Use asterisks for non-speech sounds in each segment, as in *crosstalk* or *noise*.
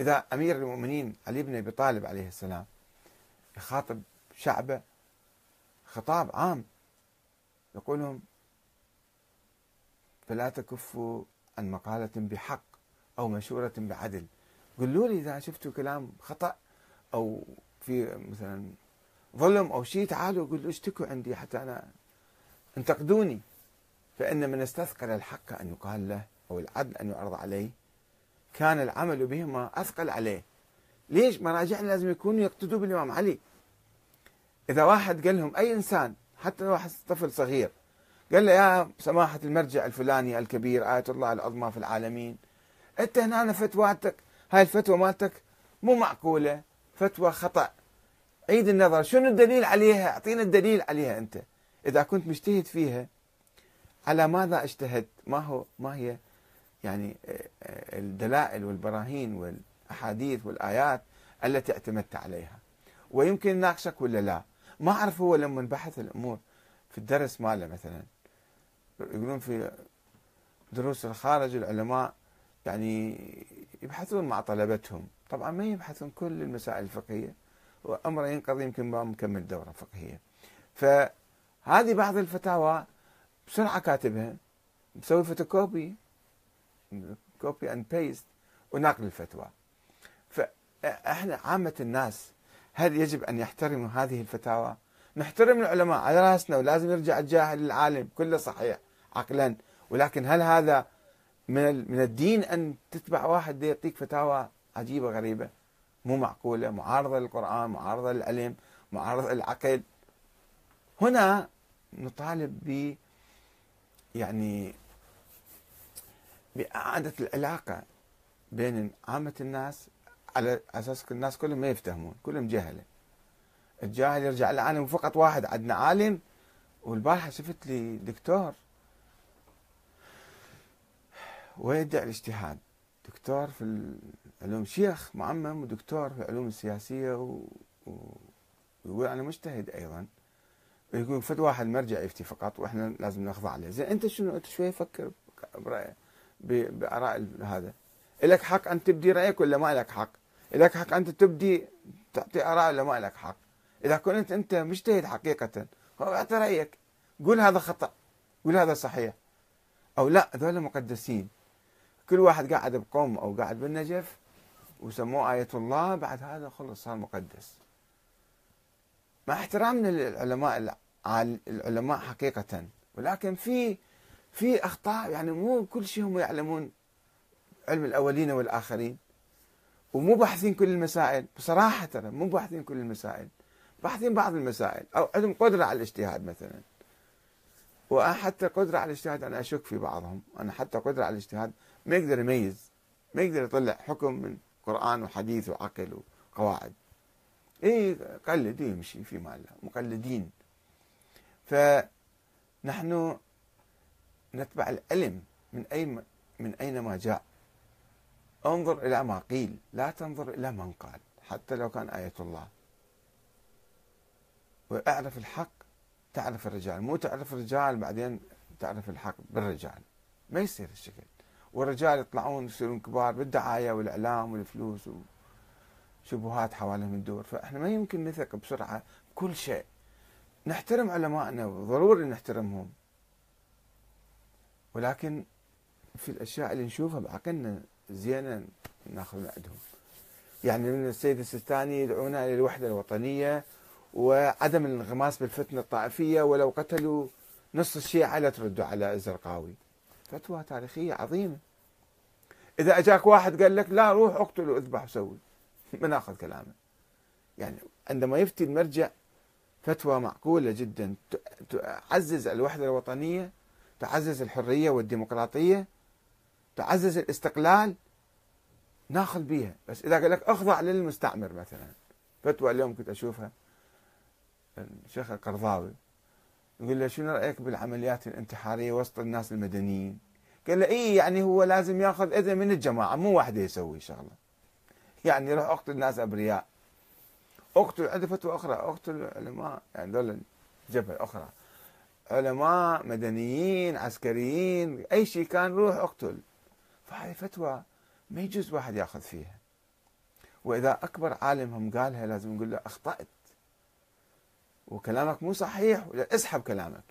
إذا أمير المؤمنين علي بن أبي طالب عليه السلام يخاطب شعبه خطاب عام يقول لهم فلا تكفوا عن مقالة بحق أو مشورة بعدل. قولوا لي إذا شفتوا كلام خطأ أو في مثلا ظلم أو شيء تعالوا قولوا اشتكوا عندي حتى أنا انتقدوني. فإن من استثقل الحق أن يقال له أو العدل أن يعرض عليه كان العمل بهما أثقل عليه. ليش؟ مراجعنا لازم يكونوا يقتدوا بالإمام علي. إذا واحد قال لهم أي إنسان حتى لو واحد طفل صغير قال له يا سماحة المرجع الفلاني الكبير آية الله العظمى في العالمين أنت هنا فتواتك هاي الفتوى مالتك مو معقولة فتوى خطأ. عيد النظر شنو الدليل عليها؟ أعطينا الدليل عليها أنت. إذا كنت مجتهد فيها على ماذا اجتهدت؟ ما هو ما هي يعني آه، آه، الدلائل والبراهين والأحاديث والآيات التي اعتمدت عليها. ويمكن ناقشك ولا لا؟ ما أعرف هو لما بحث الأمور في الدرس ماله مثلا. يقولون في دروس الخارج العلماء يعني يبحثون مع طلبتهم. طبعا ما يبحثون كل المسائل الفقهية وأمره ينقضي يمكن ما مكمل دورة فقهية. فهذه بعض الفتاوى بسرعة كاتبها مسوي photocopy. copy and paste ونقل الفتوى. فاحنا عامة الناس هل يجب أن يحترموا هذه الفتاوى؟ نحترم العلماء على رأسنا ولازم يرجع الجاهل للعالم كله صحيح عقلا. ولكن هل هذا من من الدين أن تتبع واحد يعطيك فتاوى عجيبة غريبة؟ مو معقولة. معارضة للقرآن معارضة للعلم معارضة للعقل. هنا نطالب ب يعني بإعادة العلاقة بين عامة الناس على أساس الناس كلهم ما يفتهمون كلهم جهلة الجاهل يرجع للعالم فقط واحد عندنا عالم والبارحة شفت لي دكتور. ويدعي الاجتهاد؟ دكتور في العلوم شيخ معمم ودكتور في العلوم السياسية و... ويقول أنا مجتهد أيضا. ويقول فد واحد مرجع يفتي فقط وإحنا لازم نخضع له. زين أنت شنو؟ أنت شوي فكر برأيك. بآراء هذا. لك حق أن تبدي رأيك ولا ما لك حق؟ لك حق انت تبدي تعطي آراء ولا ما لك حق؟ إذا كنت أنت مجتهد حقيقة أعطي رأيك. قول هذا خطأ. قول هذا صحيح. أو لا هذول مقدسين. كل واحد قاعد بقوم أو قاعد بالنجف وسموه آية الله بعد هذا خلص صار مقدس. مع احترامنا للعلماء العلماء حقيقة. ولكن في في أخطاء يعني مو كل شيء هم يعلمون علم الأولين والآخرين. ومو باحثين كل المسائل بصراحة ترى مو باحثين كل المسائل باحثين بعض المسائل. أو عندهم قدرة على الاجتهاد مثلا. وحتى قدرة على الاجتهاد أنا أشك في بعضهم. أنا حتى قدرة على الاجتهاد ما يقدر يميز ما يقدر يطلع حكم من قرآن وحديث وعقل وقواعد. إي قلد يمشي في ماله مقلدين. فنحن نتبع العلم من أي من أينما جاء. انظر إلى ما قيل لا تنظر إلى من قال حتى لو كان آية الله. وأعرف الحق تعرف الرجال. مو تعرف الرجال بعدين تعرف الحق بالرجال. ما يصير الشكل والرجال يطلعون يصيرون كبار بالدعاية والإعلام والفلوس وشبهات حواليهم الدور. فإحنا ما يمكن نثق بسرعة كل شيء. نحترم علمائنا وضروري نحترمهم. ولكن في الأشياء اللي نشوفها بعقلنا زينة ناخذ من عندهم. يعني من السيد السيستاني يدعونا إلى الوحدة الوطنية وعدم الانغماس بالفتنة الطائفية ولو قتلوا نص الشيعة لا تردوا على الزرقاوي فتوى تاريخية عظيمة. إذا أجاك واحد قال لك لا روح اقتل واذبح وسوي. *laughs* ما ناخذ كلامه. يعني عندما يفتي المرجع فتوى معقولة جدا تعزز الوحدة الوطنية تعزز الحرية والديمقراطية تعزز الاستقلال ناخذ بيها. بس إذا قال لك أخضع للمستعمر مثلا فتوى اليوم كنت أشوفها الشيخ القرضاوي يقول له شنو رأيك بالعمليات الانتحارية وسط الناس المدنيين؟ قال له إيه يعني هو لازم ياخذ إذن من الجماعة مو وحده يسوي شغلة. يعني يروح أقتل الناس أبرياء. أقتل عنده فتوى أخرى أقتل علماء يعني دول جبهة أخرى علماء مدنيين عسكريين أي شيء كان روح اقتل. فهذه فتوى ما يجوز واحد ياخذ فيها. وإذا أكبر عالم هم قالها لازم نقول له أخطأت. وكلامك مو صحيح اسحب كلامك.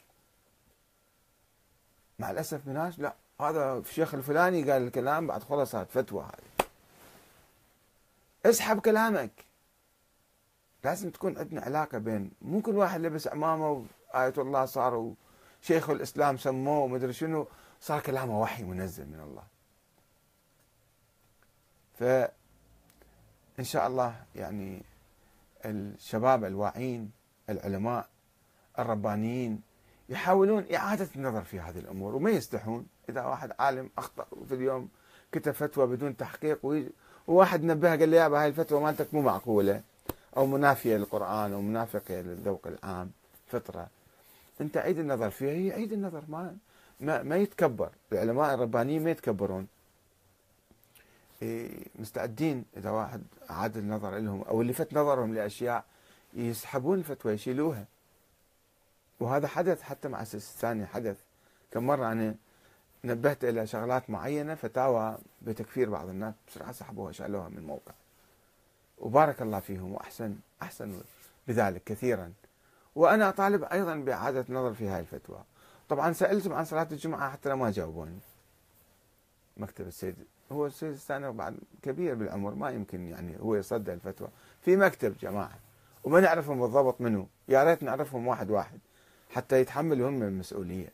مع الأسف من ناس لا. هذا الشيخ الفلاني قال الكلام بعد خلاص صارت فتوى هذه اسحب كلامك. لازم تكون عندنا علاقة بين مو كل واحد لبس عمامة وآية الله صار شيخ الإسلام سموه ومدري شنو صار كلامه وحي منزل من الله. فإن شاء الله يعني الشباب الواعين العلماء الربانيين يحاولون إعادة النظر في هذه الأمور وما يستحون. إذا واحد عالم أخطأ في اليوم كتب فتوى بدون تحقيق وواحد نبهه قال لي يا هاي الفتوى مالتك مو معقولة أو منافية للقرآن أو منافقة للذوق العام فطرة. أنت عيد النظر فيها هي عيد النظر ما ما, ما يتكبر العلماء الربانيين ما يتكبرون. إيه، مستعدين إذا واحد أعاد النظر لهم أو اللي فت نظرهم لأشياء يسحبون الفتوى يشيلوها. وهذا حدث حتى مع السيستاني حدث كم مرة أنا نبهت إلى شغلات معينة فتاوى بتكفير بعض الناس بسرعة سحبوها شالوها من الموقع وبارك الله فيهم وأحسن أحسن بذلك كثيرا. وأنا أطالب أيضا بإعادة النظر في هذه الفتوى. طبعا سألتم عن صلاة الجمعة حتى ما جاوبوني. مكتب السيد هو السيد الثاني بعد كبير بالعمر ما يمكن يعني هو يصدى الفتوى. في مكتب جماعة وما نعرفهم بالضبط منه يا ريت نعرفهم واحد واحد حتى يتحملوا هم المسؤولية.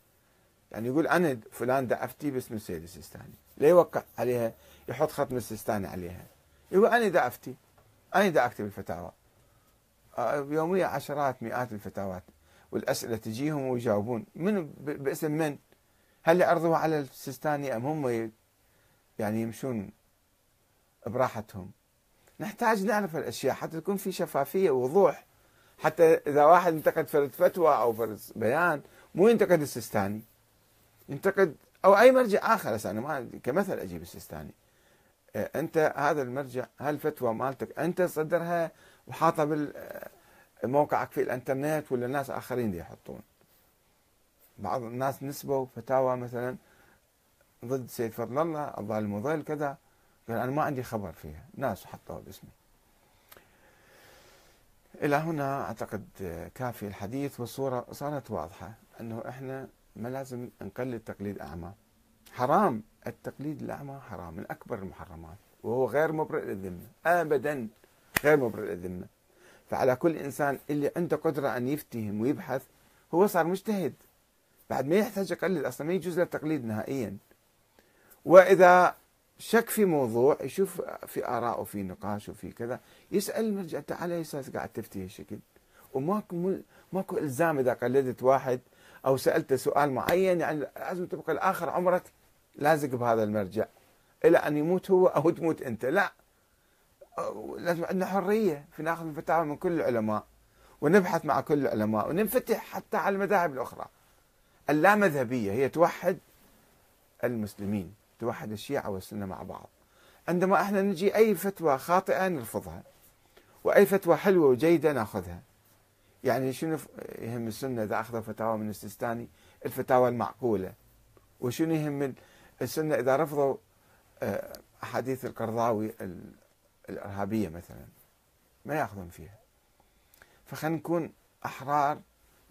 يعني يقول أنا فلان دا أفتي باسم السيد السيستاني. لا يوقع عليها يحط ختم السيستاني عليها. يقول أنا دا أفتي أنا دا أكتب الفتاوى آه، يوميا عشرات مئات الفتاوات. والأسئلة تجيهم ويجاوبون. من باسم من؟ هل يعرضوها على السيستاني أم هم يعني يمشون براحتهم؟ نحتاج نعرف الأشياء حتى تكون في شفافية ووضوح. حتى إذا واحد انتقد فرد فتوى أو فرد بيان مو ينتقد السيستاني. ينتقد أو أي مرجع آخر. أنا ما كمثل أجيب السيستاني. أنت هذا المرجع هالفتوى مالتك أنت تصدرها؟ وحاطها بموقعك في الانترنت ولا ناس آخرين دي يحطون. بعض الناس نسبوا فتاوى مثلا ضد سيد فضل الله الظالم مضل كذا قال أنا ما عندي خبر فيها. ناس حطوها باسمي. إلى هنا أعتقد كافي الحديث والصورة صارت واضحة أنه إحنا ما لازم نقلد تقليد أعمى. حرام. التقليد الأعمى حرام من أكبر المحرمات وهو غير مبرئ للذمة أبدا. غير مبرئ للذمة فعلى كل إنسان اللي عنده قدرة أن يفتهم ويبحث هو صار مجتهد. بعد ما يحتاج يقلد أصلا ما يجوز له التقليد نهائيا. وإذا شك في موضوع يشوف في آراء وفي نقاش وفي كذا يسأل المرجع أنت على أساس قاعد تفتي هالشكل وماكو ماكو إلزام إذا قلدت واحد أو سألته سؤال معين يعني لازم تبقى لآخر عمرك لازق بهذا المرجع. إلى أن يموت هو أو تموت أنت. لا. لازم عندنا حرية في ناخذ الفتاوى من كل العلماء ونبحث مع كل العلماء وننفتح حتى على المذاهب الأخرى. اللامذهبية هي توحد المسلمين توحد الشيعة والسنة مع بعض. عندما إحنا نجي أي فتوى خاطئة نرفضها وأي فتوى حلوة وجيدة ناخذها. يعني شنو يهم السنة إذا أخذوا فتاوى من السيستاني؟ الفتاوى المعقولة. وشنو يهم السنة إذا رفضوا آه، أحاديث القرضاوي الإرهابية مثلا ما يأخذون فيها. فخلينا نكون أحرار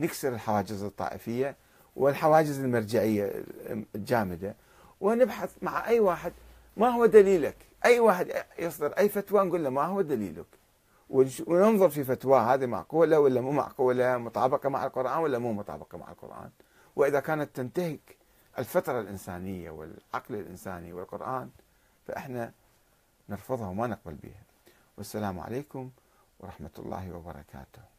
نكسر الحواجز الطائفية والحواجز المرجعية الجامدة ونبحث مع أي واحد ما هو دليلك؟ أي واحد يصدر أي فتوى نقول له ما هو دليلك؟ وننظر في فتوى هذه معقولة ولا مو معقولة مطابقة مع القرآن ولا مو مطابقة مع القرآن. وإذا كانت تنتهك الفطرة الإنسانية والعقل الإنساني والقرآن فإحنا نرفضها وما نقبل بها. والسلام عليكم ورحمة الله وبركاته.